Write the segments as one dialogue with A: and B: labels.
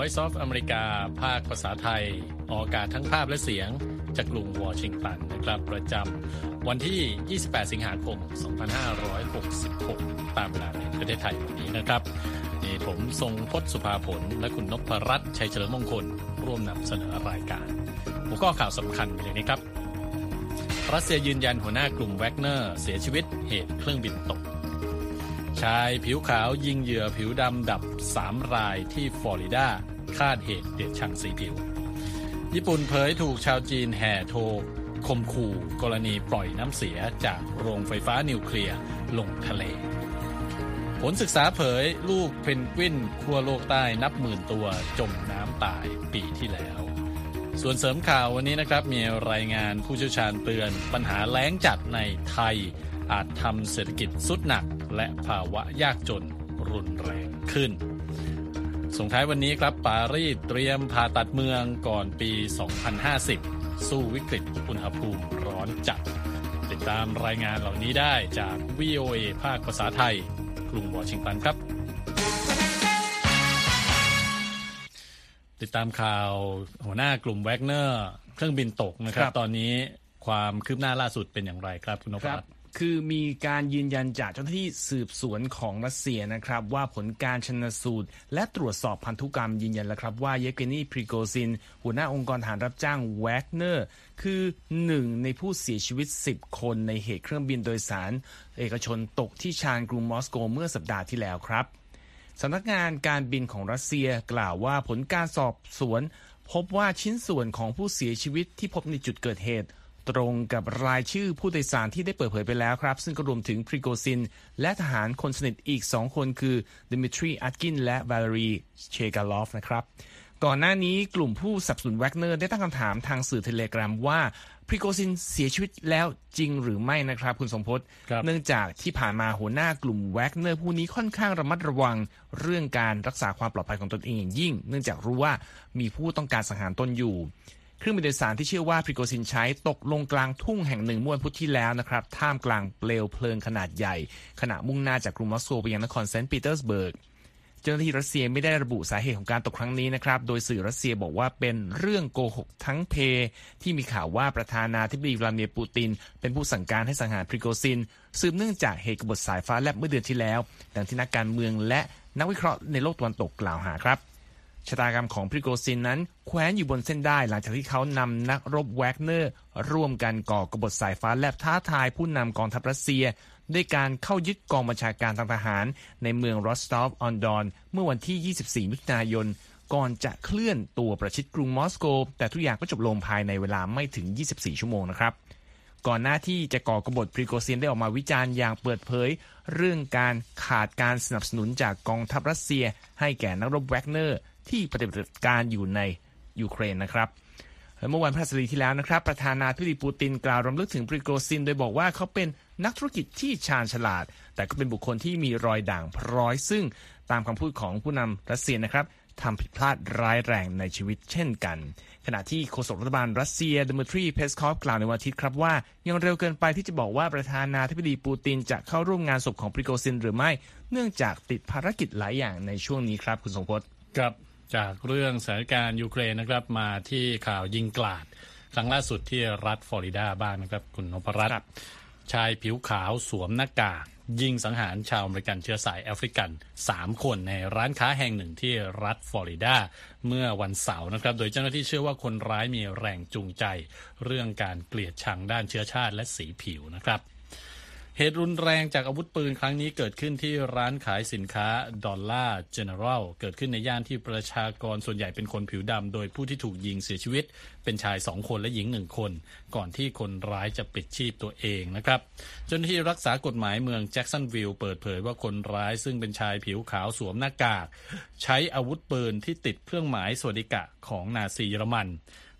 A: Voice of America ภาคภาษาไทย ออกอากาศทั้งภาพและเสียง จากกรุงวอชิงตันนะครับ ประจำวันที่ 28 สิงหาคม 2566 ตามเวลาในประเทศไทยวันนี้นะครับนี่ผมทรงพศสุภาผล และคุณนพรัตน์ชัยเฉลิมมงคล ร่วมนำเสนอรายการหัวข้อข่าวสำคัญอย่างนี้ครับ รัสเซียยืนยันหัวหน้ากลุ่มแวกเนอร์เสียชีวิตเหตุเครื่องบินตกชายผิวขาวยิงเหยื่อผิวดำดับ 3 รายที่ฟลอริดา คาดเหตุเด็ดช่างสีผิว ญี่ปุ่นเผยถูกชาวจีนแห่โทรคมขู่กรณีปล่อยน้ำเสียจากโรงไฟฟ้านิวเคลียร์ลงทะเล ผลศึกษาเผยลูกเพนกวินขั้วโลกใต้นับหมื่นตัวจมน้ำตายปีที่แล้ว ส่วนเสริมข่าววันนี้นะครับ มีรายงานผู้เชี่ยวชาญเตือน ปัญหาแล้งจัดในไทย อาจทำเศรษฐกิจสุดหนัก และภาวะยากจนรุนแรงขึ้น ส่งท้ายวันนี้ครับปารีสเตรียมผ่าตัดเมืองก่อนปี 2050 สู้วิกฤตอุณหภูมิร้อนจัด ติดตามรายงานเหล่านี้ได้จาก VOA ภาคภาษาไทย กรุงวอชิงตันครับ ติดตามข่าวหัวหน้ากลุ่มแวกเนอร์ เครื่องบินตกนะครับ
B: ครับ
A: ตอนนี้ความคืบหน้าล่าสุดเป็นอย่างไรครับคุณนพ
B: ครั
A: รับตน์
B: คือมีการยืนยันจากเจ้าหน้าที่สืบสวนของรัสเซียนะครับ ว่าผลการชนสูตร และตรวจสอบพันธุกรรมยืนยันแล้วครับว่าเยเกนีพริโกซิน หัวหน้าองค์กรฐานรับจ้างแวกเนอร์คือหนึ่งในผู้เสียชีวิต 10 คนในเหตุเครื่องบินโดยสาร เอกชนตกที่ชานกรุงมอสโกเมื่อสัปดาห์ที่แล้วครับสำนักงานการบินของรัสเซียกล่าวว่าผลการสอบสวน พบว่าชิ้นส่วนของผู้เสียชีวิตที่พบในจุดเกิดเหตุ ตรงกับรายชื่อผู้โดยสารที่ได้เปิดเผยไปแล้วครับ ซึ่งก็รวมถึงพริโกซิน และทหารคนสนิทอีก 2 คนคือดมิทรีอุตกินและวาเลรีเชกาลอฟนะครับก่อนหน้านี้กลุ่มผู้สนับสนุนแวกเนอร์ได้ตั้งคำถามทางสื่อเทเลแกรมว่าพริโกซินเสียชีวิตแล้วจริงหรือไม่นะครับ คุณทรงพจน์
A: ครับ
B: เนื่องจากที่ผ่านมาหัวหน้ากลุ่มแวกเนอร์ผู้นี้ค่อนข้างระมัดระวังเรื่องการรักษาความปลอดภัยของตนเองอย่างยิ่ง เนื่องจากรู้ว่ามีผู้ต้องการสังหารตนอยู่ เครื่องบินโดยสารที่เชื่อว่าพริโกซินใช้ตกลงกลางทุ่งแห่งหนึ่งเมื่อวันพุธที่แล้วนะครับ ท่ามกลางเปลวเพลิงขนาดใหญ่ ขณะมุ่งหน้าจากกรุงมอสโกไปยังนครเซนต์ปีเตอร์สเบิร์กเจ้าหน้าที่รัสเซียไม่ได้ระบุสาเหตุของการตกครั้งนี้นะครับ โดยสื่อรัสเซียบอกว่าเป็นเรื่องโกหกทั้งเพ ที่มีข่าวว่าประธานาธิบดีวลาดิเมียร์ปูติน เป็นผู้สั่งการให้สังหารพริโกซิน สืบเนื่องจากเหตุกบฏสายฟ้าแลบเมื่อเดือนที่แล้ว ดังที่นักการเมืองและนักวิเคราะห์ในโลกตะวันตกกล่าวหาครับ ชะตากรรมของพริโกซินนั้นแขวนอยู่บนเส้นด้ายหลังจากที่เขานำนักรบแวกเนอร์ ร่วมกันก่อกบฏสายฟ้าแลบท้าทายผู้นำกองทัพรัสเซีย ด้วยการเข้ายึดกองบัญชาการทางทหาร ในเมืองรอสตอฟออนดอนเมื่อวันที่ 24 มิถุนายน ก่อนจะเคลื่อนตัวประชิดกรุงมอสโก แต่ทุกอย่างก็จบลงภายในเวลาไม่ถึง 24 ชั่วโมงนะครับก่อนหน้าที่จะก่อกบฏพริโกซินได้ออกมาวิจารณ์อย่างเปิดเผย เรื่องการขาดการสนับสนุนจากกองทัพรัสเซีย ให้แก่นักรบแวกเนอร์ ที่ปฏิบัติการอยู่ในยูเครนนะครับเมื่อวันพฤหัสบดีที่แล้วนะครับ ประธานาธิบดีปูตินกล่าวรำลึกถึงพริโกซิน โดยบอกว่าเขาเป็นนักธุรกิจที่ชาญฉลาด แต่ก็เป็นบุคคลที่มีรอยด่างพร้อย ซึ่งตามคำพูดของผู้นำรัสเซียนะครับทำผิดพลาดร้ายแรงในชีวิตเช่นกัน ขณะที่โฆษกรัฐบาลรัสเซียดมิทรีเพสคอฟกล่าวในวันอาทิตย์ครับว่า ยังเร็วเกินไปที่จะบอกว่าประธานาธิบดีปูตินจะเข้าร่วมงานศพของพริโกซินหรือไม่ เนื่องจากติดภารกิจหลายอย่างในช่วงนี้ครับคุณทรงพจน์
A: ครับ จากเรื่องสถานการณ์ยูเครนนะครับมาที่ข่าวยิงกราด ครั้งล่าสุดที่รัฐฟลอริดาบ้างนะครับ คุณนพรัตน์
B: ครับ
A: ชายผิวขาวสวมหน้ากากยิงสังหารชาวอเมริกันเชื้อสายแอฟริกัน 3 คนในร้านค้าแห่งหนึ่งที่รัฐฟลอริดาเมื่อวันเสาร์นะครับ โดยเจ้าหน้าที่เชื่อว่าคนร้ายมีแรงจูงใจ เรื่องการเกลียดชังด้านเชื้อชาติและสีผิวนะครับ เหตุรุนแรงจากอาวุธปืนครั้งนี้เกิดขึ้นที่ร้านขายสินค้าดอลล่าเจเนอรัลเกิดขึ้นในย่านที่ประชากรส่วนใหญ่เป็นคนผิวดำ โดยผู้ที่ถูกยิงเสียชีวิต เป็นชายสองคนและหญิงหนึ่งคน ก่อนที่คนร้ายจะปิดชีพตัวเองนะครับเจ้าหน้าที่รักษากฎหมายเมืองแจ็กสันวิลเปิดเผยว่าคนร้ายซึ่งเป็นชายผิวขาวสวมหน้ากาก ใช้อาวุธปืนที่ติดเครื่องหมายสวัสดิกะของนาซีเยอรมัน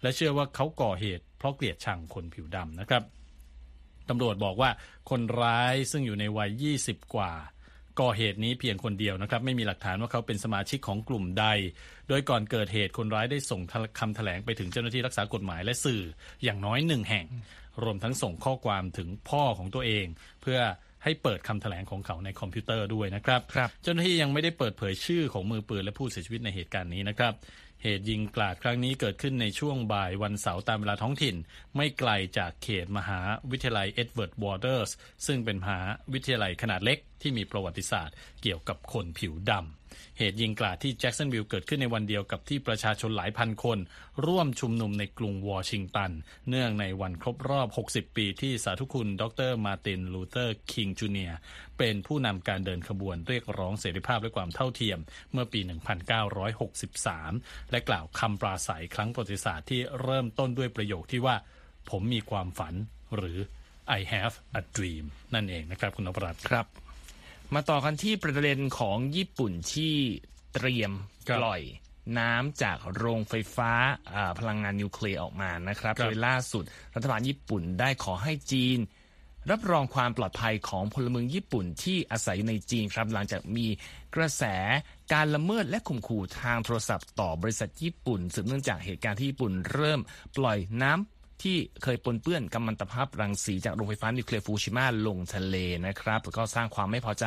A: และเชื่อว่าเขาก่อเหตุเพราะเกลียดชังคนผิวดำนะครับ ตำรวจบอกว่าคนร้ายซึ่งอยู่ในวัย 20 กว่าก่อเหตุนี้เพียงคนเดียวนะครับ ไม่มีหลักฐานว่าเขาเป็นสมาชิกของกลุ่มใด โดยก่อนเกิดเหตุคนร้ายได้ส่งคำแถลงไปถึงเจ้าหน้าที่รักษากฎหมายและสื่ออย่างน้อยหนึ่งแห่ง รวมทั้งส่งข้อความถึงพ่อของตัวเอง เพื่อให้เปิดคำแถลงของเขาในคอมพิวเตอร์ด้วยนะครับ
B: ครับ
A: เจ้าหน้าที่ยังไม่ได้เปิดเผยชื่อของมือปืนและผู้เสียชีวิตในเหตุการณ์นี้นะครับ เหตุยิงกราดครั้งนี้เกิดขึ้นในช่วงบ่ายวันเสาร์ตามเวลาท้องถิ่น ไม่ไกลจากเขตมหาวิทยาลัยเอ็ดเวิร์ดวอเตอร์สซึ่งเป็นมหาวิทยาลัยขนาดเล็กที่มีประวัติศาสตร์เกี่ยวกับคนผิวดำ เหตุยิงกราดที่แจ็กสันวิลเกิดขึ้นในวันเดียวกับที่ประชาชนหลายพันคน ร่วมชุมนุมในกรุงวอชิงตัน เนื่องในวันครบรอบ 60 ปีที่สาธุคุณดรมาร์ตินลูเทอร์คิงจูเนียเป็นผู้นำการเดินขบวนเรียกร้องเสรีภาพและความเท่าเทียม เมื่อปี 1963 และกล่าวคำปราศัยครั้งประวัติศาสตร์ที่เริ่มต้นด้วยประโยคที่ว่า ผมมีความฝันหรือ I have a dream นั่นเองนะครับคุณนพรัตน์
B: ครับ มาต่อกันที่ประเด็นของญี่ปุ่นที่เตรียม
A: ครับ
B: ปล่อยน้ำจากโรงไฟฟ้าอ่าพลังงานนิวเคลียร์ออกมานะครับ
A: ครับ
B: โดยล่าสุด รัฐบาลญี่ปุ่นได้ขอให้จีน รับรองความปลอดภัยของพลเมืองญี่ปุ่นที่อาศัยอยู่ในจีนครับ หลังจากมีกระแสการละเมิดและข่มขู่ทางโทรศัพท์ต่อบริษัทญี่ปุ่นสืบเนื่องจากเหตุการณ์ที่ญี่ปุ่นเริ่มปล่อยน้ำ ที่เคยปนเปื้อนกัมมันตภาพรังสีจากโรงไฟฟ้านิวเคลียร์ฟูชิมะลงทะเลนะครับแล้วก็สร้างความไม่พอใจ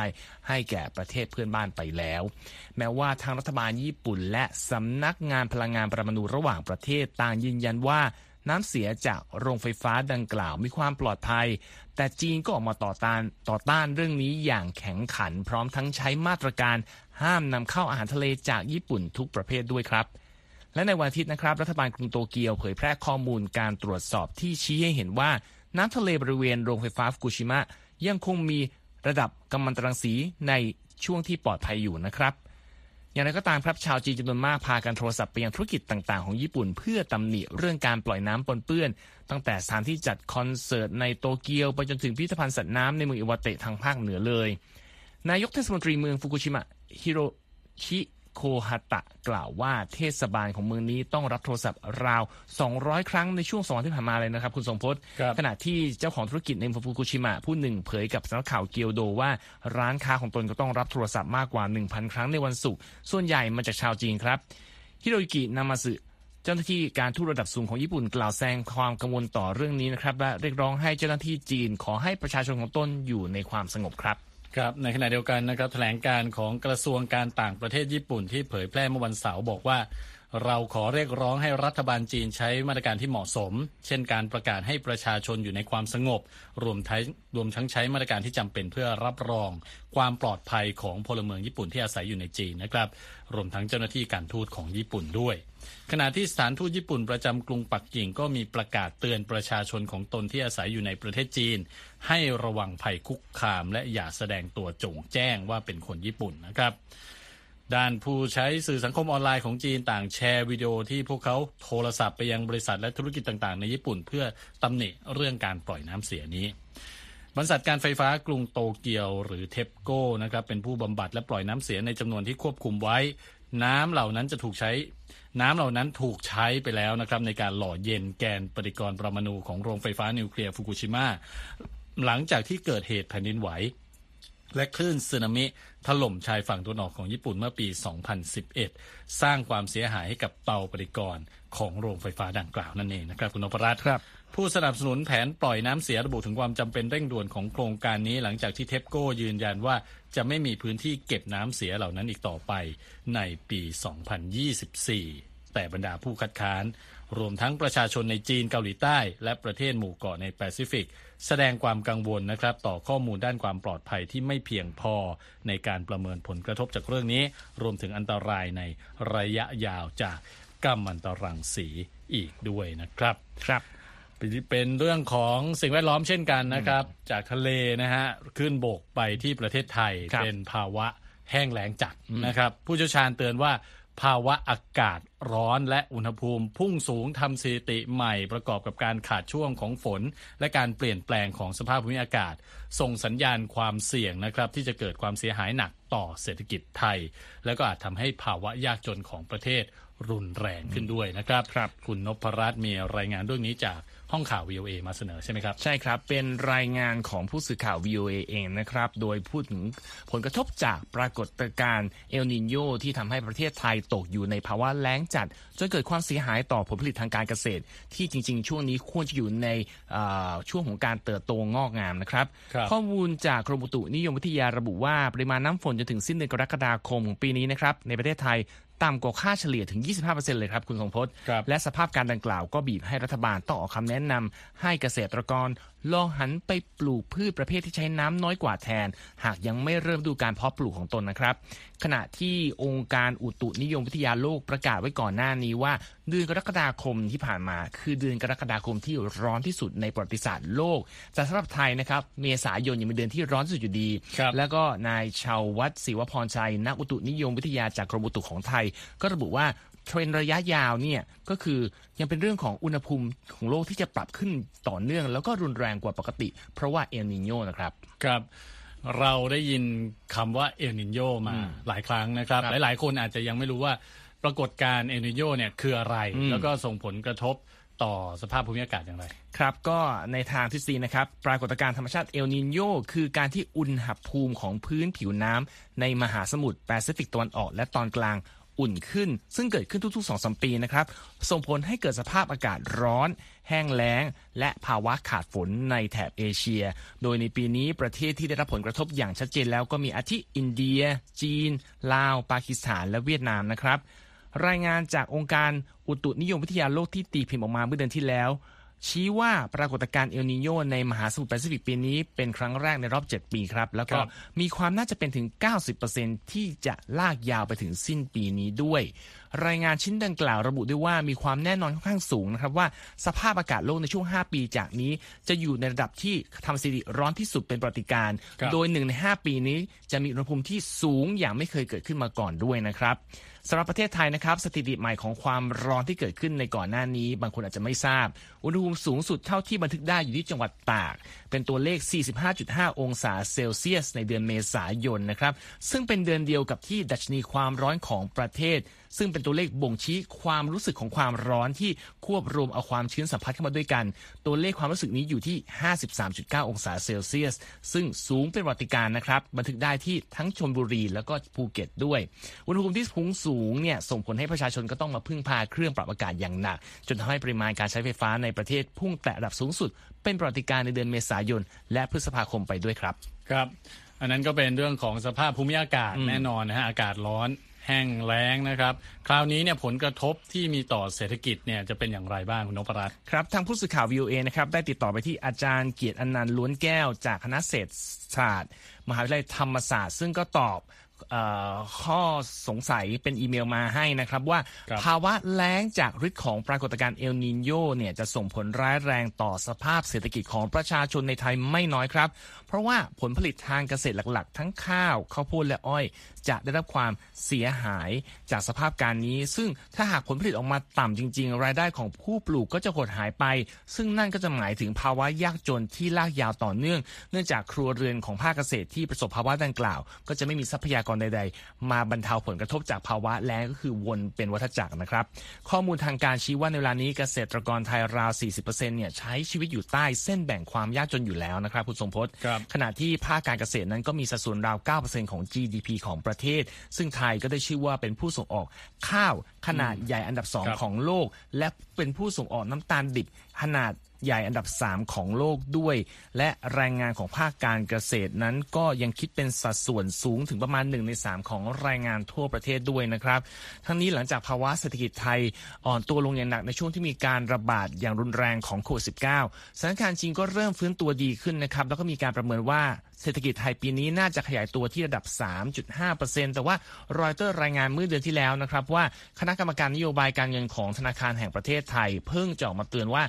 B: ให้แก่ประเทศเพื่อนบ้านไปแล้ว แม้ว่าทางรัฐบาลญี่ปุ่น และสำนักงานพลังงานปรมาณูระหว่างประเทศต่างยืนยันว่าน้ำเสียจากโรงไฟฟ้าดังกล่าวมีความปลอดภัย แต่จีนก็ออกมาต่อต้านต่อต้านเรื่องนี้อย่างแข็งขัน พร้อมทั้งใช้มาตรการห้ามนำเข้าอาหารทะเลจากญี่ปุ่นทุกประเภทด้วยครับ และในวันอาทิตย์นะครับรัฐบาลกรุงโตเกียวเผยแพร่ข้อมูลการตรวจสอบที่ชี้ให้เห็นว่าน้ำทะเลบริเวณโรงไฟฟ้าฟุกุชิมะยังคงมีระดับกัมมันตรังสีในช่วงที่ปลอดภัยอยู่นะครับอย่างไรก็ตามครับชาวจีนจำนวนมากพากันโทรศัพท์ไปยังธุรกิจต่าง ๆ ของญี่ปุ่น เพื่อตำหนิเรื่องการปล่อยน้ำปนเปื้อน ตั้งแต่สถานที่จัดคอนเสิร์ตในโตเกียว ไปจนถึงพิพิธภัณฑ์สัตว์น้ำในเมืองอิวาเตะทางภาคเหนือเลย นายกเทศมนตรีเมืองฟุกุชิมะฮิโรชิ โคฮาตะกล่าวว่าเทศบาลของเมืองนี้ต้องรับโทรศัพท์ราว 200 ครั้งในช่วงสองวันที่ผ่านมาเลยนะครับคุณทรงพจน์
A: ครับ
B: ขณะที่เจ้าของธุรกิจในเมืองฟุกุชิมะผู้หนึ่งเผยกับสำนักข่าวเกียวโดว่าร้านค้าของตนก็ต้องรับโทรศัพท์มากกว่า 1,000 ครั้งในวันศุกร์ส่วนใหญ่มาจากชาวจีนครับฮิโรยุกินามาสึเจ้าหน้าที่การทูตระดับสูงของญี่ปุ่นกล่าวแสดงความกังวลต่อเรื่องนี้นะครับและเรียกร้องให้เจ้าหน้าที่จีนขอให้ประชาชนของตนอยู่ในความสงบครับ
A: ครับในขณะเดียวกันนะครับแถลงการของกระทรวงการต่างประเทศญี่ปุ่นที่เผยแพร่เมื่อวันเสาร์บอกว่า เราขอเรียกร้องให้รัฐบาลจีนใช้มาตรการที่เหมาะสม เช่นการประกาศให้ประชาชนอยู่ในความสงบ รวมทั้งรวมทั้งใช้มาตรการที่จำเป็นเพื่อรับรอง ความปลอดภัยของพลเมืองญี่ปุ่นที่อาศัยอยู่ในจีนนะครับ รวมทั้งเจ้าหน้าที่การทูตของญี่ปุ่นด้วย ขณะที่สถานทูตญี่ปุ่นประจำกรุงปักกิ่งก็มีประกาศเตือนประชาชนของตนที่อาศัยอยู่ในประเทศจีน ให้ระวังภัยคุกคาม และอย่าแสดงตัวโจ่งแจ้งว่าเป็นคนญี่ปุ่นนะครับ ด้านผู้ใช้สื่อสังคมออนไลน์ของจีนต่างแชร์วิดีโอที่พวกเขาโทรศัพท์ไปยังบริษัทและธุรกิจต่างๆ ในญี่ปุ่น เพื่อตำหนิเรื่องการปล่อยน้ำเสียนี้บริษัทการไฟฟ้ากรุงโตเกียวหรือเทปโก้นะครับเป็นผู้บำบัดและปล่อยน้ำเสียในจำนวนที่ควบคุมไว้ น้ำเหล่านั้นจะถูกใช้ น้ำเหล่านั้นถูกใช้ไปแล้วนะครับในการหล่อเย็นแกนปฏิกรณ์ปรมาณูของโรงไฟฟ้านิวเคลียร์ฟุกุชิมะหลังจากที่เกิดเหตุแผ่นดินไหว และคลื่นสึนามิถล่มชายฝั่งตะวันออกของญี่ปุ่นเมื่อปี 2011 สร้างความเสียหายให้กับเตาปฏิกรณ์ของโรงไฟฟ้าดังกล่าวนั่นเองนะครับคุณนพรัตน์
B: ครับ
A: ผู้สนับสนุนแผนปล่อยน้ำเสียระบุถึงความจำเป็นเร่งด่วนของโครงการนี้หลังจากที่เทปโก้ยืนยันว่าจะไม่มีพื้นที่เก็บน้ำเสียเหล่านั้นอีกต่อไปในปี 2024 แต่บรรดาผู้คัดค้าน รวมทั้งประชาชนในจีนเกาหลีใต้ และประเทศหมู่เกาะในแปซิฟิก แสดงความกังวลนะครับต่อข้อมูลด้านความปลอดภัยที่ไม่เพียงพอในการประเมินผลกระทบจากเรื่องนี้ รวมถึงอันตรายในระยะยาวจากกัมมันตรังสีอีกด้วยนะครับ
B: ครับ
A: เป็นเรื่องของสิ่งแวดล้อมเช่นกันนะครับ จากทะเลนะฮะขึ้นบกไปที่ประเทศไทย
B: ครับ
A: เป็นภาวะแห้งแล้งจัดนะครับ ผู้เชี่ยวชาญเตือนว่า ภาวะอากาศร้อนและอุณหภูมิพุ่งสูงทำสถิติใหม่ประกอบกับการขาดช่วงของฝน และการเปลี่ยนแปลงของสภาพภูมิอากาศ ส่งสัญญาณความเสี่ยงนะครับ ที่จะเกิดความเสียหายหนักต่อเศรษฐกิจไทย แล้วก็อาจทำให้ภาวะยากจนของประเทศรุนแรงขึ้นด้วยนะครับ
B: ครับ
A: คุณนพรัตน์มีรายงานเรื่องนี้จาก ห้องข่าว VOA มาเสนอใช่ไหมครับ
B: ใช่ครับ เป็นรายงานของผู้สื่อข่าว VOA เองนะครับ โดยพูดถึงผลกระทบจากปรากฏการณ์เอลนินโยที่ทำให้ประเทศไทยตกอยู่ในภาวะแล้งจัด จนเกิดความเสียหายต่อผลผลิตทางการเกษตร ที่จริง ๆ ช่วงนี้ควรจะอยู่ในช่วงของการเติบโตงอกงามนะครับรบข้อมูลจากกรมอุตุนิยมวิทยาระบุว่าปริมาณน้ำฝนจนถึงสิ้นเดือนกรกฎาคมของปีนี้นะครับในประเทศไทย ต่ำกว่าค่าเฉลี่ยถึง 25%เลยครับคุณทรงพจน์ และสภาพการดังกล่าวก็บีบให้รัฐบาลต้องออกคำแนะนำให้เกษตรกร ลองหันไปปลูกพืชประเภทที่ใช้น้ำน้อยกว่าแทน หากยังไม่เริ่มดูการเพาะปลูกของตนนะครับ ขณะที่องค์การอุตุนิยมวิทยาโลกประกาศไว้ก่อนหน้านี้ว่า เดือนกรกฎาคมที่ผ่านมา คือเดือนกรกฎาคมที่ร้อนที่สุดในประวัติศาสตร์โลกแต่สำหรับไทยนะครับ เมษายนยังเป็นเดือนที่ร้อนที่สุดอยู่ดี แล้วก็นายชาววัดศิวพรชัย นักอุตุนิยมวิทยาจากกรมอุตุของไทย ก็ระบุว่า เทรนระยะยาวเนี่ยก็คือยังเป็นเรื่องของอุณหภูมิของโลกที่จะปรับขึ้นต่อเนื่อง แล้วก็รุนแรงกว่าปกติ เพราะว่าเอลนิโยนะครับ
A: ครับเราได้ยินคำว่าเอลนีโญมาหลายครั้งนะครับ หลาย ๆ คนอาจจะยังไม่รู้ว่าปรากฏการณ์เอลนีโญเนี่ยคืออะไร แล้วก็ส่งผลกระทบต่อสภาพภูมิอากาศอย่างไร
B: ครับก็ในทางทฤษฎีนะครับ ปรากฏการณ์ธรรมชาติเอลนีโญคือการที่อุณหภูมิของพื้นผิวน้ำในมหาสมุทรแปซิฟิกตะวันออกและตอนกลาง อุ่นขึ้น ซึ่งเกิดขึ้นทุกๆ2อสปีนะครับ ส่งผลให้เกิดสภาพอากาศร้อน แห้งแล้ง และภาวะขาดฝนในแถบเอเชีย โดยในปีนี้ประเทศที่ได้รับผลกระทบอย่างชัดเจนแล้วก็มีอาทิอินเดีย จีน ลาว ปากีสถานและเวียดนามนะครับ รายงานจากองค์การอุตุนิยมวิทยาโลกที่ตีพิมพ์ออกมาเมื่อเดือนที่แล้ว ชี้ว่าปรากฏการณ์เอลนิโยในมหาสมุทรแปซิฟิกปีนี้เป็นครั้งแรกในรอบ 7 ปีครับ แล้วก็มีความน่าจะเป็นถึง 90%ที่จะลากยาวไปถึงสิ้นปีนี้ด้วย รายงานชิ้นดังกล่าวระบุด้วยว่ามีความแน่นอนค่อนข้างสูงนะครับว่าสภาพอากาศโลกในช่วง 5 ปีจากนี้ จะอยู่ในระดับที่ทำสถิติร้อนที่สุดเป็นปฏิการ โดยหนึ่งใน5 ปีนี้จะมีอุณหภูมิที่สูงอย่างไม่เคยเกิดขึ้นมาก่อนด้วยนะครับ สำหรับประเทศไทยนะครับสถิติใหม่ของความร้อนที่เกิดขึ้นในก่อนหน้านี้ บางคนอาจจะไม่ทราบ อุณหภูมิสูงสุดเท่าที่บันทึกได้อยู่ที่จังหวัดตาก เป็นตัวเลข 45.5 องศาเซลเซียส ในเดือนเมษายนนะครับซึ่งเป็นเดือนเดียวกับที่ดัชนีความร้อนของประเทศ ซึ่งเป็นตัวเลขบ่งชี้ความรู้สึกของความร้อนที่ควบรวมเอาความชื้นสัมผัสเข้ามาด้วยกัน ตัวเลขความรู้สึกนี้อยู่ที่ 53.9 องศาเซลเซียส ซึ่งสูงเป็นวัติการนะครับ บันทึกได้ที่ทั้งชลบุรีแล้วก็ภูเก็ตด้วย อุณหภูมิที่พุ่งสูงเนี่ยส่งผลให้ประชาชนก็ต้องมาพึ่งพาเครื่องปรับอากาศอย่างหนัก จนทำให้ปริมาณการใช้ไฟฟ้าในประเทศพุ่งแตะระดับสูงสุด เป็นประวัติการในเดือนเมษายน และพฤษภาคมไปด้วยครับ
A: ครับ อันนั้นก็เป็นเรื่องของสภาพภูมิอากาศแน่นอนนะฮะอากาศร้อน แห้งแล้งนะครับ คราวนี้เนี่ยผลกระทบที่มีต่อเศรษฐกิจเนี่ยจะเป็นอย่างไรบ้างคุณนพรัตน์
B: ครับทางผู้สื่อข่าว VOA นะครับได้ติดต่อไปที่อาจารย์เกียรติอนันต์ล้วนแก้ว จากคณะเศรษฐศาสตร์ มหาวิทยาลัยธรรมศาสตร์ ซึ่งก็ตอบ ข้อสงสัยเป็นอีเมลมาให้นะครับว่าภาวะแล้งจากฤทธิ์ของปรากฏการณ์เอลนินโยเนี่ยจะส่งผลร้ายแรงต่อสภาพเศรษฐกิจของประชาชนในไทยไม่น้อยครับ เพราะว่าผลผลิตทางเกษตรหลักๆ ทั้งข้าวข้าวโพดและอ้อย จะได้รับความเสียหายจากสภาพการนี้ ซึ่งถ้าหากผลผลิตออกมาต่ำจริง ๆ รายได้ของผู้ปลูกก็จะหดหายไป ซึ่งนั่นก็จะหมายถึงภาวะยากจนที่ลากยาวต่อเนื่อง เนื่องจากครัวเรือนของภาคเกษตรที่ประสบภาวะดังกล่าว ก็จะไม่มีทรัพยากรใด ๆ มาบรรเทาผลกระทบจากภาวะแล้งก็คือวนเป็นวัฏจักรนะครับ ข้อมูลทางการชี้ว่าในเวลานี้เกษตรกรไทยราว 40%เนี่ยใช้ชีวิตอยู่ใต้เส้นแบ่งความยากจนอยู่แล้วนะครับคุณทรงพจน์ขณะที่ภาคการเกษตรนั้นก็มีสัดส่วนราว 9%ของ GDP ของประเทศ ซึ่งไทยก็ได้ชื่อว่าเป็นผู้ส่งออกข้าวขนาดใหญ่อันดับสองของโลก และเป็นผู้ส่งออกน้ำตาลดิบขนาด ใหญ่อันดับ 3 ของโลกด้วย และแรงงานของภาคการเกษตรนั้นก็ยังคิดเป็นสัดส่วนสูงถึงประมาณ 1 ใน 3 ของแรงงานทั่วประเทศด้วยนะครับ ทั้งนี้หลังจากภาวะเศรษฐกิจไทยอ่อนตัวลงอย่างหนักในช่วงที่มีการระบาดอย่างรุนแรงของโควิด -19 สถานการณ์จีนก็เริ่มฟื้นตัวดีขึ้นนะครับแล้วก็มีการประเมินว่าเศรษฐกิจไทยปีนี้น่าจะขยายตัวที่ระดับ 3.5%แต่ว่ารอยเตอร์รายงานเมื่อเดือนที่แล้วนะครับว่าคณะกรรมการนโยบายการเงินของธนาคารแห่งประเทศไทย เพิ่งจะออกมาเตือนว่า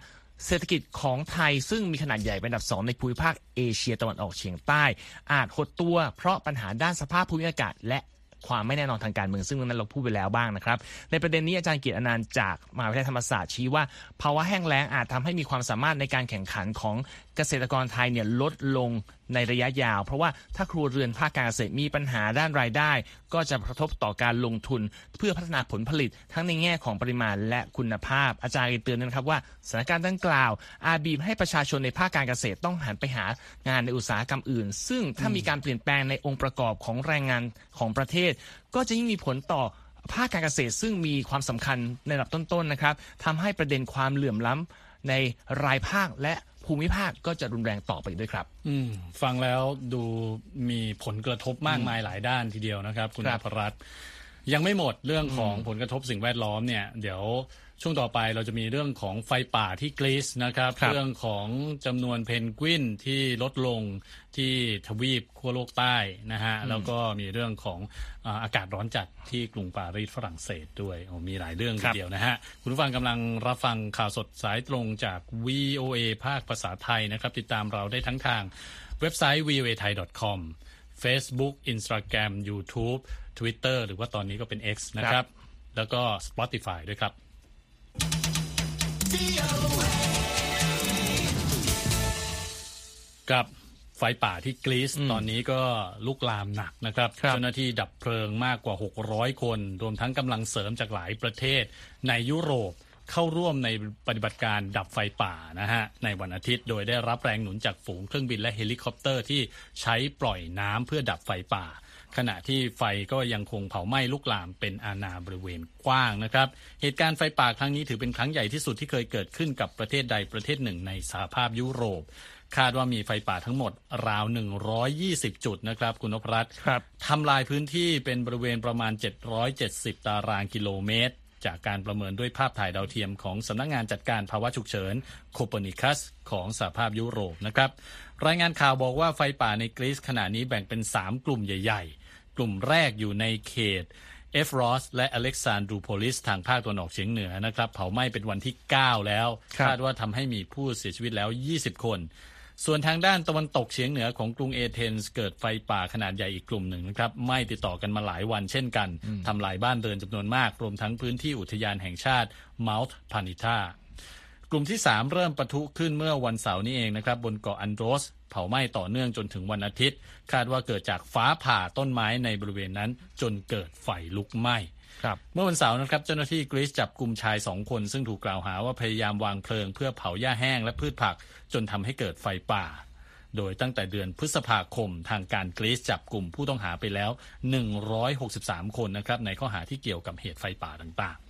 B: เศรษฐกิจของไทยซึ่งมีขนาดใหญ่เป็นอันดับสองในภูมิภาคเอเชียตะวันออกเฉียงใต้ อาจหดตัวเพราะปัญหาด้านสภาพภูมิอากาศ และความไม่แน่นอนทางการเมืองซึ่งนั้นเราพูดไปแล้วบ้างนะครับ ในประเด็นนี้อาจารย์เกียรติอนันต์จากมหาวิทยาลัยธรรมศาสตร์ชี้ว่าภาวะแห้งแล้งอาจทำให้มีความสามารถในการแข่งขันของเกษตรกรไทยเนี่ยลดลงในระยะยาว เพราะว่าถ้าครัวเรือนภาคการเกษตรมีปัญหาด้านรายได้ ก็จะกระทบต่อการลงทุน เพื่อพัฒนาผลผลิตทั้งในแง่ของปริมาณและคุณภาพ อาจารย์เตือนนะครับว่าสถานการณ์ดังกล่าว อาจบีบให้ประชาชนในภาคการเกษตรต้องหันไปหางานในอุตสาหกรรมอื่น ซึ่งถ้ามีการเปลี่ยนแปลงในองค์ประกอบของแรงงานของประเทศ ก็จะยิ่งมีผลต่อภาคการเกษตรซึ่งมีความสำคัญในระดับต้นๆนะครับทำให้ประเด็นความเหลื่อมล้ำ ในรายภาคและภูมิภาคก็จะรุนแรงต่อไปด้วยครับ
A: อืมฟังแล้วดูมีผลกระทบมากมายหลายด้านทีเดียวนะครับ คุณ
B: ค
A: อ
B: รับ
A: ภรัตน์ยังไม่หมดเรื่องของผลกระทบสิ่งแวดล้อมเนี่ย เดี๋ยว ช่วงต่อไปเราจะมีเรื่องของไฟป่าที่กรีซนะครับ
B: ครับ
A: เรื่องของจำนวนเพนกวินที่ลดลงที่ทวีปขั้วโลกใต้นะฮะแล้วก็มีเรื่องของอาอากาศร้อนจัดที่กรุงปารีสฝรั่งเศสด้วยโอ้มีหลายเรื่องทีเดียวนะฮะคุณผู้ฟังกำลังรับฟังข่าวสดสายตรงจาก VOA ภาคภาษาไทยนะครับ ติดตามเราได้ทั้งทางเว็บไซต์ voa thai com Facebook Instagram YouTube Twitter หรือว่าตอนนี้ก็เป็น X นะครับ แล้วก็ Spotify ด้วยครับ กับไฟป่าที่กรีซตอนนี้ก็ลุกลามหนักนะครับ
B: ครับ
A: เจ้าหน้าที่ดับเพลิงมากกว่า 600 คน รวมทั้งกำลังเสริมจากหลายประเทศในยุโรปเข้าร่วมในปฏิบัติการดับไฟป่านะฮะในวันอาทิตย์ โดยได้รับแรงหนุนจากฝูงเครื่องบินและเฮลิคอปเตอร์ที่ใช้ปล่อยน้ำเพื่อดับไฟป่า ขณะที่ไฟก็ยังคงเผาไหม้ลุกลามเป็นอาณาบริเวณกว้างนะครับ เหตุการณ์ไฟป่าครั้งนี้ถือเป็นครั้งใหญ่ที่สุดที่เคยเกิดขึ้นกับประเทศใดประเทศหนึ่งในสหภาพยุโรป คาดว่ามีไฟป่าทั้งหมดราว 120 จุดนะครับ คุณนพรัตน์
B: ครับ
A: ทำลายพื้นที่เป็นบริเวณประมาณ 770 ตารางกิโลเมตร จากการประเมินด้วยภาพถ่ายดาวเทียมของสำนักงานจัดการภาวะฉุกเฉินโคเปนิคัสของสหภาพยุโรปนะครับรายงานข่าวบอกว่าไฟป่าในกรีซขณะนี้แบ่งเป็น 3 กลุ่มใหญ่ ๆ กลุ่มแรกอยู่ในเขตเอฟรอสและอเล็กซานดรูโพลิสทางภาคตะวันออกเฉียงเหนือนะครับ เผาไหม้เป็นวันที่ 9 แล้ว
B: ครับ
A: คาดว่าทำให้มีผู้เสียชีวิตแล้ว 20 คน ส่วนทางด้านตะวันตกเฉียงเหนือของกรุงเอเธนส์เกิดไฟป่าขนาดใหญ่อีกกลุ่มหนึ่งนะครับไหม้ติดต่อกันมาหลายวันเช่นกันทำลายบ้านเรือนจำนวนมาก รวมทั้งพื้นที่อุทยานแห่งชาติมาลต์พานิทากลุ่มที่ 3 เริ่มปะทุขึ้นเมื่อวันเสาร์นี้เองนะครับบนเกาะอันโดรส เผาไหม้ต่อเนื่องจนถึงวันอาทิตย์ คาดว่าเกิดจากฟ้าผ่าต้นไม้ในบริเวณนั้นจนเกิดไฟลุกไหม้
B: ครับ
A: เมื่อวันเสาร์นะครับเจ้าหน้าที่กรีซจับกลุ่มชายสองคน ซึ่งถูกกล่าวหาว่าพยายามวางเพลิงเพื่อเผาหญ้าแห้งและพืชผัก จนทำให้เกิดไฟป่า โดยตั้งแต่เดือนพฤษภาคมทางการกรีซจับกลุ่มผู้ต้องหาไปแล้ว 163 คนนะครับในข้อหาที่เกี่ยวกับเหตุไฟป่าต่างๆ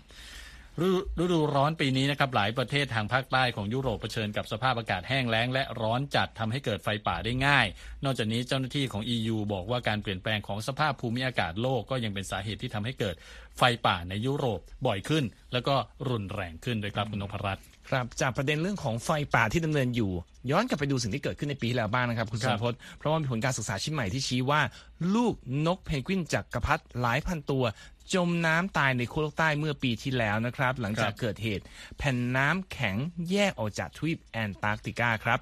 A: ฤดูฤดูร้อนปีนี้นะครับหลายประเทศทางภาคใต้ของยุโรปเผชิญกับสภาพอากาศแห้งแล้ง และร้อนจัดทำให้เกิดไฟป่าได้ง่าย นอกจากนี้เจ้าหน้าที่ของ EU บอกว่าการเปลี่ยนแปลงของสภาพภูมิอากาศโลกก็ยังเป็นสาเหตุที่ทำให้เกิดไฟป่าในยุโรปบ่อยขึ้น แล้วก็รุนแรงขึ้นด้วยครับคุณนพรัตน์
B: ครับจากประเด็นเรื่องของไฟป่าที่ดำเนินอยู่ ย้อนกลับไปดูสิ่งที่เกิดขึ้นในปีที่แล้วบ้างนะครับ คุณ
A: ค
B: ส
A: รั
B: ม
A: บ
B: พศเพราะว่ามีผลการศึกษาชิ้นใหม่ที่ชี้ว่า ลูกนกเพนกวินจากกระพัดหลายพันตัว จมน้ำตายในขั้วโลกใต้เมื่อปีที่แล้วนะครับ หลังจากเกิดเหตุ แผ่นน้ำแข็งแยกออกจากทวีปแอนตาร์กติกาครับ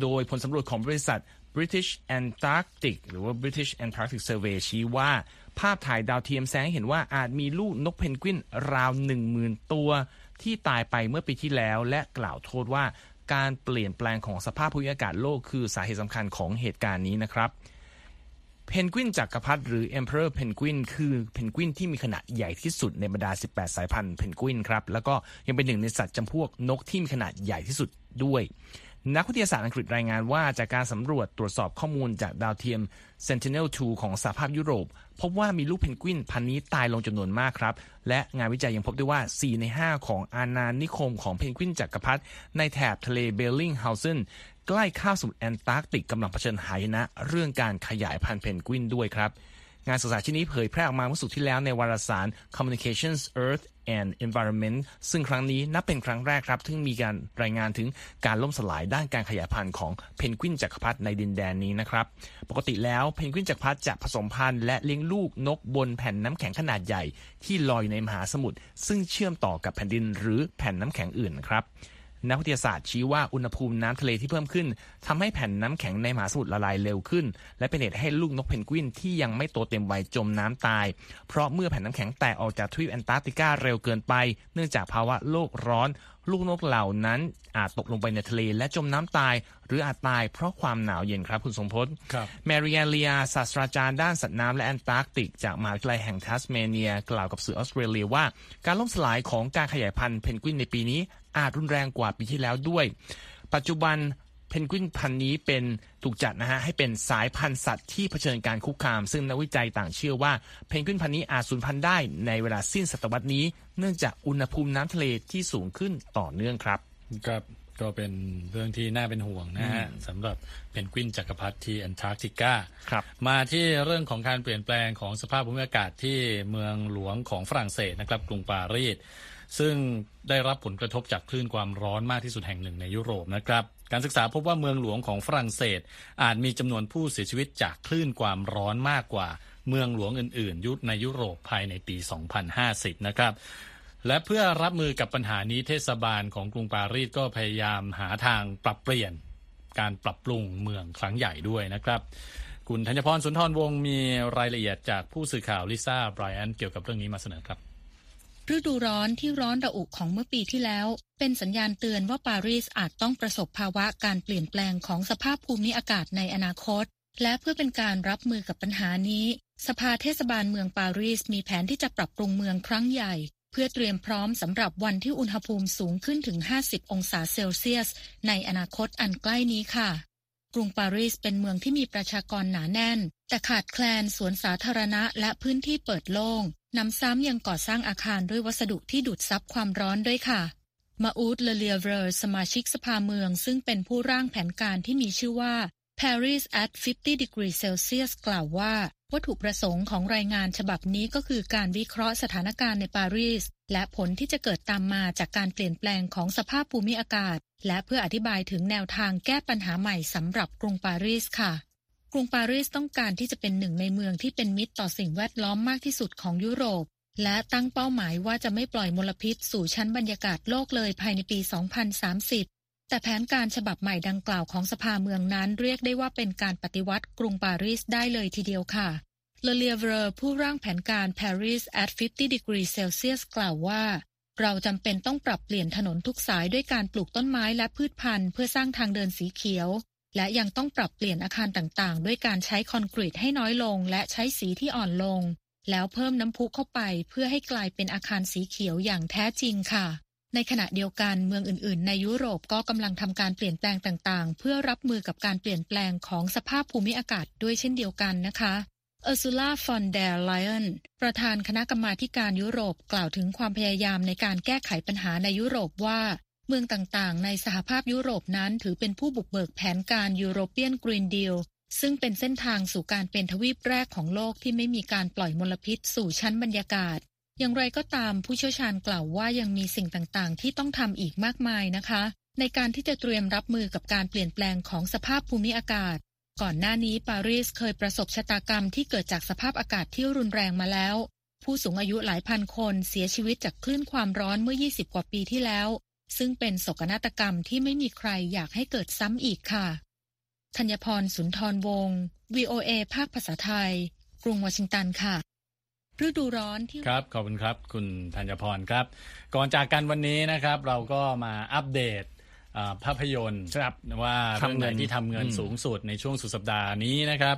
B: โดยผลสำรวจของบริษัท British Antarctic หรือว่า British Antarctic Survey ชี้ว่า ภาพถ่ายดาวเทียมแสดงให้เห็นว่าอาจมีลูกนกเพนกวินราว 10,000 ตัว ที่ตายไปเมื่อปีที่แล้ว และกล่าวโทษว่าการเปลี่ยนแปลงของสภาพภูมิอากาศโลกคือสาเหตุสำคัญของเหตุการณ์นี้นะครับ เพนกวินจักรพรรดิหรือ Emperor Penguin คือเพนกวินที่มีขนาดใหญ่ที่สุดในบรรดา 18 สายพันธุ์เพนกวินครับ แล้วก็ยังเป็นหนึ่งในสัตว์จำพวกนกที่มีขนาดใหญ่ที่สุดด้วย นักวิทยาศาสตร์อังกฤษรายงานว่าจากการสำรวจตรวจสอบข้อมูลจากดาวเทียม Sentinel-2 ของสหภาพยุโรป พบว่ามีลูกเพนกวินพันธุ์นี้ตายลงจำนวนมากครับ และงานวิจัยยังพบด้วยว่า 4 ใน 5 ของอาณานิคมของเพนกวินจักรพรรดิในแถบทะเลเบลลิงเฮาเซนใกล้คาบสมุทรแอนตาร์กติกกำลังเผชิญหายนะ เรื่องการขยายพันธุ์เพนกวินด้วยครับงานศึกษาชิ้นนี้เผยแพร่ออกมาเมื่อศุกร์ที่แล้วในวารสาร Communications Earth and Environment ซึ่งครั้งนี้นับเป็นครั้งแรกครับที่มีการรายงานถึงการล่มสลายด้านการขยายพันธุ์ของเพนกวินจักรพรรดิในดินแดนนี้นะครับ ปกติแล้วเพนกวินจักรพรรดิจะผสมพันธุ์และเลี้ยงลูกนกบนแผ่นน้ำแข็งขนาดใหญ่ที่ลอยในมหาสมุทรซึ่งเชื่อมต่อกับแผ่นดินหรือแผ่นน้ำแข็งอื่นครับ นักวิทยาศาสตร์ชี้ว่าอุณหภูมิน้ำทะเลที่เพิ่มขึ้นทำให้แผ่นน้ำแข็งในมหาสมุทรละลายเร็วขึ้น และเป็นเหตุให้ลูกนกเพนกวินที่ยังไม่โตเต็มวัยจมน้ำตาย เพราะเมื่อแผ่นน้ำแข็งแตกออกจากทวีปแอนตาร์กติกาเร็วเกินไป เนื่องจากภาวะโลกร้อน ลูกนกเหล่านั้นอาจตกลงไปในทะเลและจมน้ำตาย หรืออาจตายเพราะความหนาวเย็นครับคุณทรงพจน์
A: ครับ
B: แมริแอนเลียศาสตราจารย์ด้านสัตว์น้ำและแอนตาร์กติก จากมหาวิทยาลัยแห่งทัสเมเนีย กล่าวกับสื่อออสเตรเลียว่า การล่มสลายของการขยายพันธุ์เพนกวินในปีนี้ อาจรุนแรงกว่าปีที่แล้วด้วย ปัจจุบันเพนกวินพันธุ์นี้เป็นถูกจัดนะฮะให้เป็นสายพันธุ์สัตว์ที่เผชิญการคุกคาม ซึ่งนักวิจัยต่างเชื่อว่าเพนกวินพันธุ์นี้อาจสูญพันธุ์ได้ในเวลาสิ้นศตวรรษนี้ เนื่องจากอุณหภูมิน้ำทะเลที่สูงขึ้นต่อเนื่องครับ
A: ครับก็เป็นเรื่องที่น่าเป็นห่วงนะฮะสำหรับเพนกวินจักรพรรดิที่แอนตาร์กติกา
B: ครับ
A: มาที่เรื่องของการเปลี่ยนแปลงของสภาพภูมิอากาศที่เมืองหลวงของฝรั่งเศสนะครับกรุงปารีส ซึ่งได้รับผลกระทบจากคลื่นความร้อนมากที่สุดแห่งหนึ่งในยุโรปนะครับการศึกษาพบว่าเมืองหลวงของฝรั่งเศส อาจมีจำนวนผู้เสียชีวิตจากคลื่นความร้อนมากกว่าเมืองหลวงอื่นๆ ยุในยุโรปภายในปี 2050 นะครับและเพื่อรับมือกับปัญหานี้เทศบาลของกรุงปารีสก็พยายามหาทางปรับเปลี่ยนการปรับปรุงเมืองครั้งใหญ่ด้วยนะครับ คุณธัญพรสุนทรวงศ์มีรายละเอียดจากผู้สื่อข่าวลิซ่าไบรอันเกี่ยวกับเรื่องนี้มาเสนอครับ
C: ฤดูร้อนที่ร้อนระอุของเมื่อปีที่แล้ว เป็นสัญญาณเตือนว่าปารีสอาจต้องประสบภาวะการเปลี่ยนแปลงของสภาพภูมิอากาศในอนาคต และเพื่อเป็นการรับมือกับปัญหานี้ สภาเทศบาลเมืองปารีสมีแผนที่จะปรับปรุงเมืองครั้งใหญ่ เพื่อเตรียมพร้อมสำหรับวันที่อุณหภูมิสูงขึ้นถึง 50 องศาเซลเซียส ในอนาคตอันใกล้นี้ค่ะกรุงปารีสเป็นเมืองที่มีประชากรหนาแน่น แต่ขาดแคลนสวนสาธารณะและพื้นที่เปิดโล่ง นำซ้ำยังก่อสร้างอาคารด้วยวัสดุที่ดูดซับความร้อนด้วยค่ะ มาอูดเลเลียเวอร์สมาชิกสภาเมือง ซึ่งเป็นผู้ร่างแผนการที่มีชื่อว่า Paris at 50 degrees Celsius กล่าวว่า วัตถุประสงค์ของรายงานฉบับนี้ก็คือการวิเคราะห์สถานการณ์ในปารีส และผลที่จะเกิดตามมาจากการเปลี่ยนแปลงของสภาพภูมิอากาศ และเพื่ออธิบายถึงแนวทางแก้ปัญหาใหม่สำหรับกรุงปารีสค่ะ กรุงปารีสต้องการที่จะเป็นหนึ่งในเมืองที่เป็นมิตรต่อสิ่งแวดล้อมมากที่สุดของยุโรป และตั้งเป้าหมายว่าจะไม่ปล่อยมลพิษสู่ชั้นบรรยากาศโลกเลยภายในปี 2030 แต่แผนการฉบับใหม่ดังกล่าวของสภาเมืองนั้นเรียกได้ว่าเป็นการปฏิวัติกรุงปารีสได้เลยทีเดียวค่ะเลเลียเวอร์ผู้ร่างแผนการ Paris at 50 degrees Celsius กล่าวว่า เราจำเป็นต้องปรับเปลี่ยนถนนทุกสายด้วยการปลูกต้นไม้และพืชพันธุ์เพื่อสร้างทางเดินสีเขียว และยังต้องปรับเปลี่ยนอาคารต่างๆ ด้วยการใช้คอนกรีตให้น้อยลง และใช้สีที่อ่อนลง แล้วเพิ่มน้ำพุเข้าไปเพื่อให้กลายเป็นอาคารสีเขียวอย่างแท้จริงค่ะ ในขณะเดียวกันเมืองอื่นๆ ในยุโรปก็กำลังทำการเปลี่ยนแปลงต่างๆ เพื่อรับมือกับการเปลี่ยนแปลงของสภาพภูมิอากาศด้วยเช่นเดียวกันนะคะเออร์ซูล่าฟอนเดร์ไลออนประธานคณะกรรมาการยุโรปกล่าวถึงความพยายามในการแก้ไขปัญหาในยุโรปว่า เมืองต่างๆ ในสหภาพยุโรปนั้นถือเป็นผู้บุกเบิกแผนการ European Green Deal ซึ่งเป็นเส้นทางสู่การเป็นทวีปแรกของโลกที่ไม่มีการปล่อยมลพิษสู่ชั้นบรรยากาศ อย่างไรก็ตามผู้เชี่ยวชาญกล่าวว่ายังมีสิ่งต่างๆ ที่ต้องทำอีกมากมายนะคะ ในการที่จะเตรียมรับมือกับการเปลี่ยนแปลงของสภาพภูมิอากาศ ก่อนหน้านี้ปารีสเคยประสบชะตากรรมที่เกิดจากสภาพอากาศที่รุนแรงมาแล้ว ผู้สูงอายุหลายพันคนเสียชีวิตจากคลื่นความร้อนเมื่อ 20 กว่าปีที่แล้ว ซึ่งเป็นโศกนาฏกรรมที่ไม่มีใครอยากให้เกิดซ้ำอีกค่ะธัญพรสุนทรวงศ์ VOA ภาคภาษาไทย กรุงวอชิงตันค่ะฤดูร้อนที่
A: ครับ ขอบคุณครับ คุณธัญพรครับ ก่อนจากกันวันนี้นะครับ เราก็มาอัปเดตอ่าภาพยนตร์
B: ครับ
A: ว่าเรื่องไหน
B: ทำเงิน
A: ที่ทำเงิน
B: อืม
A: สูงสุดในช่วงสุดสัปดาห์นี้นะครับ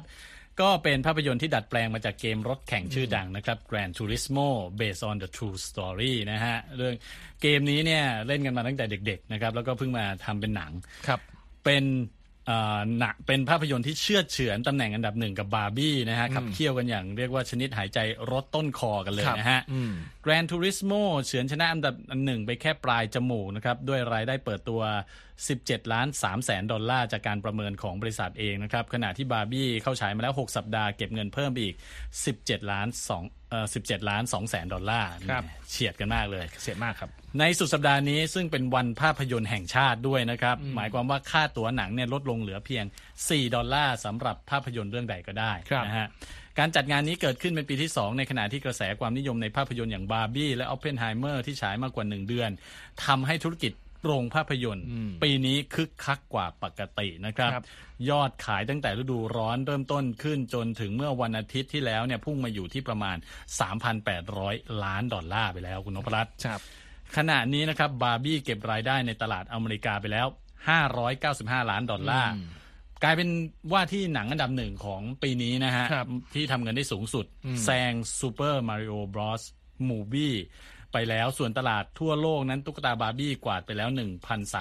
A: ก็เป็นภาพยนตร์ที่ดัดแปลงมาจากเกมรถแข่งชื่อดังนะครับ Gran Turismo based on the true story นะฮะเรื่องเกมนี้เนี่ยเล่นกันมาตั้งแต่เด็กๆนะครับแล้วก็เพิ่งมาทำเป็นหนัง
B: ครับ
A: เป็นเอ่อหนักเป็นภาพยนตร์ที่เชื่อดเฉือนตำแหน่งอันดับหนึ่งกับบาร์บี้นะฮะขับเคี่ยวกันอย่างเรียกว่าชนิดหายใจรถต้นคอกันเลย
B: ครับ
A: นะฮะ
B: อืม
A: Gran Turismo เฉือนชนะอันดับหนึ่งไปแค่ปลายจมูกนะครับ ด้วยรายได้เปิดตัว17 ล้าน3แสนดอลลาร์จากการประเมินของบริษัทเองนะครับ ขณะที่บาร์บี้เข้าฉายมาแล้ว 6 สัปดาห์เก็บเงินเพิ่มไปอีก 17 ล้าน2เอ่อ17 ล้าน2แสนดอลลาร์
B: ครับ
A: เฉียดกันมากเลย
B: เสียมากครับ
A: ในสุดสัปดาห์นี้ซึ่งเป็นวันภาพยนตร์แห่งชาติด้วยนะครับ หมายความว่าค่าตั๋วหนังเนี่ยลดลงเหลือเพียง 4 ดอลลาร์สำหรับภาพยนตร์เรื่องใดก็ได้
B: ครับ
A: นะฮะการจัดงานนี้เกิดขึ้นเป็นปีที่ 2 ในขณะที่กระแสความนิยมในภาพยนตร์อย่างบาร์บี้และออ p เพนไฮเมอร์ที่ฉายมากกว่า 1 เดือนทำให้ธุรกิจ โรงภาพยนตร์ ปีนี้คึกคักกว่าปกตินะครับ
B: ครับ
A: ยอดขายตั้งแต่ฤดูร้อนเริ่มต้นขึ้นจนถึงเมื่อวันอาทิตย์ที่แล้วเนี่ยพุ่งมาอยู่ที่ประมาณ 3,800 ล้านดอลลาร์ไปแล้วคุณนพรัตน์
B: ครับ
A: ขณะนี้นะครับบาร์บี้เก็บรายได้ในตลาดอเมริกาไปแล้ว 595 ล้านดอลลาร์กลายเป็นว่าที่หนังอันดับหนึ่งของปีนี้นะฮะ
B: ครับ
A: ที่ทำเงินได้สูงสุด แซง Super Mario Bros. Movie ไปแล้วส่วนตลาดทั่วโลกนั้นตุ๊กตาบาร์บี้กวาดไปแล้ว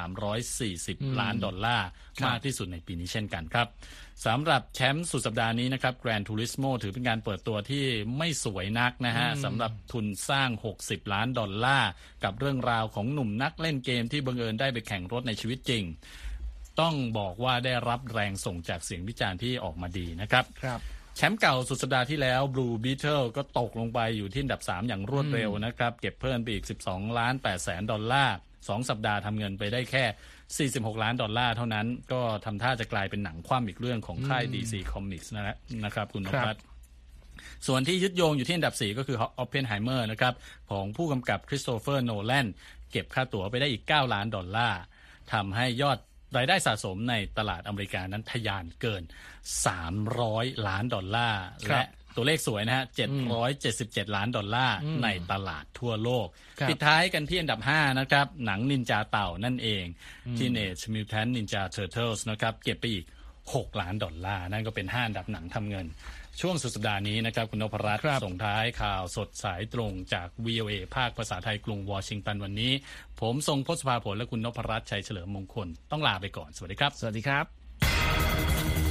A: 1,340 ล้านดอลลาร์ มากที่สุดในปีนี้เช่นกันครับสำหรับแชมป์สุดสัปดาห์นี้นะครับ Grand Turismo ถือเป็นการเปิดตัวที่ไม่สวยนักนะฮะสำหรับทุนสร้าง 60 ล้านดอลลาร์ กับเรื่องราวของหนุ่มนักเล่นเกมที่บังเอิญได้ไปแข่งรถในชีวิตจริง ต้องบอกว่าได้รับแรงส่งจากเสียงวิจารณ์ที่ออกมาดีนะครับ
B: ครับ
A: แชมป์เก่าสุดสัปดาห์ที่แล้ว Blue Beetle ก็ตกลงไปอยู่ที่อันดับ 3 อย่างรวดเร็วนะครับ เก็บเพิ่มไปอีก 12 ล้าน8แสนดอลลาร์2สัปดาห์ทำเงินไปได้แค่ 46 ล้านดอลลาร์เท่านั้น ก็ทำท่าจะกลายเป็นหนังคว่ำอีกเรื่องของค่าย DC Comics นะฮะนะครับ คุณรัตพล
B: ครับ
A: ส่วนที่ยึดโยงอยู่ที่อันดับ 4 ก็คือ Oppenheimer นะครับของผู้กำกับคริสโตเฟอร์โนแลนเก็บค่าตั๋วไปได้อีก 9 ล้านดอลลาร์ทำให้ยอด รายได้สะสมในตลาดอเมริกานั้นทะยานเกิน 300 ล้านดอลลาร์
B: ครับ
A: และตัวเลขสวยนะฮะ 777 ล้านดอลลาร์ในตลาดทั่วโลก
B: ครับ
A: ปิดท้ายกันที่อันดับ 5 นะครับ หนังนินจาเต่านั่นเอง Teenage Mutant Ninja Turtles นะครับ เก็บไปอีก 6 ล้านดอลลาร์ นั่นก็เป็น 5 อันดับหนังทำเงิน ช่วงสุดสัปดาห์นี้นะครับคุณนพรัตน์
B: ครับ
A: ส่งท้ายข่าวสดสายตรงจาก VOA ภาคภาษาไทยกรุงวอชิงตันวันนี้ ผมทรงพศภาผลและคุณนพรัตน์ชัยเฉลิมมงคล ต้องลาไปก่อน สวัสดีครับ
B: สวัสดีครับ